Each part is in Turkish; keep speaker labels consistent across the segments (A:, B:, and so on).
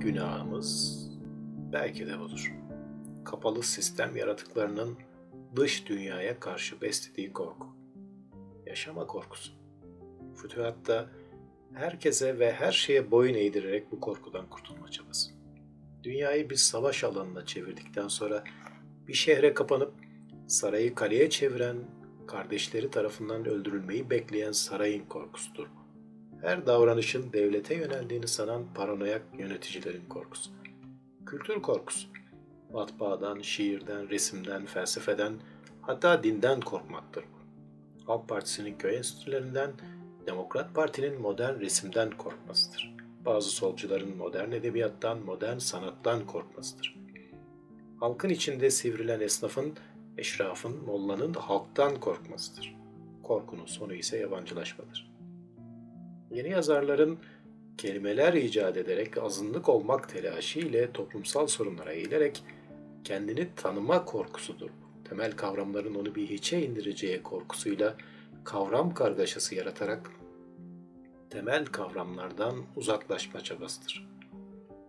A: günahımız belki de budur. Kapalı sistem yaratıklarının dış dünyaya karşı beslediği korku. Yaşama korkusu. Fütühatta herkese ve her şeye boyun eğdirerek bu korkudan kurtulma çabası. Dünyayı bir savaş alanına çevirdikten sonra bir şehre kapanıp sarayı kaleye çeviren, kardeşleri tarafından öldürülmeyi bekleyen sarayın korkusudur bu. Her davranışın devlete yöneldiğini sanan paranoyak yöneticilerin korkusu. Kültür korkusu. Matbaadan, şiirden, resimden, felsefeden, hatta dinden korkmaktır bu. Halk Partisi'nin köy enstitülerinden, Demokrat Parti'nin modern resimden korkmasıdır. Bazı solcuların modern edebiyattan, modern sanattan korkmasıdır. Halkın içinde sivrilen esnafın, eşrafın, mollanın halktan korkmasıdır. Korkunun sonu ise yabancılaşmadır. Yeni yazarların kelimeler icat ederek azınlık olmak telaşı ile toplumsal sorunlara eğilerek kendini tanıma korkusudur. Temel kavramların onu bir hiçe indireceği korkusuyla kavram kargaşası yaratarak temel kavramlardan uzaklaşma çabasıdır.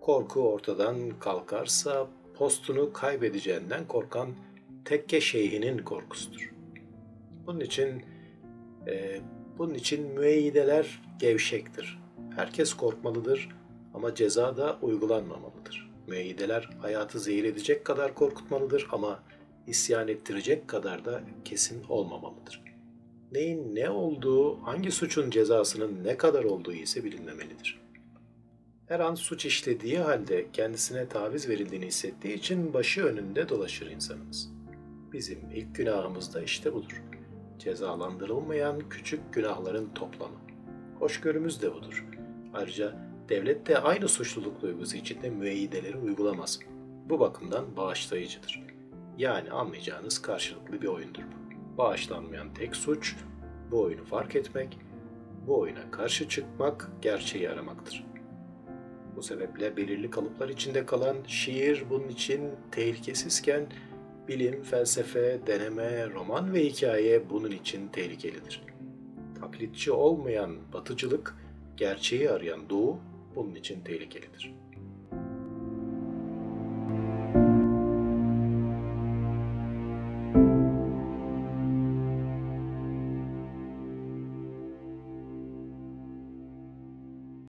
A: Korku ortadan kalkarsa postunu kaybedeceğinden korkan tekke şeyhinin korkusudur. Bunun için e, bunun için müeyyideler gevşektir. Herkes korkmalıdır ama ceza da uygulanmamalıdır. Müeyyideler hayatı zehir edecek kadar korkutmalıdır ama isyan ettirecek kadar da kesin olmamalıdır. Neyin ne olduğu, hangi suçun cezasının ne kadar olduğu ise bilinmemelidir. Her an suç işlediği halde kendisine taviz verildiğini hissettiği için başı önünde dolaşır insanımız. Bizim ilk günahımız da işte budur. Cezalandırılmayan küçük günahların toplamı. Hoşgörümüz de budur. Ayrıca devlet de aynı suçluluk duygusu içinde müeyyideleri uygulamaz. Bu bakımdan bağışlayıcıdır. Yani anlayacağınız karşılıklı bir oyundur bu. Bağışlanmayan tek suç, bu oyunu fark etmek, bu oyuna karşı çıkmak, gerçeği aramaktır. Bu sebeple belirli kalıplar içinde kalan şiir bunun için tehlikesizken bilim, felsefe, deneme, roman ve hikaye bunun için tehlikelidir. Taklitçi olmayan batıcılık, gerçeği arayan doğu bunun için tehlikelidir.''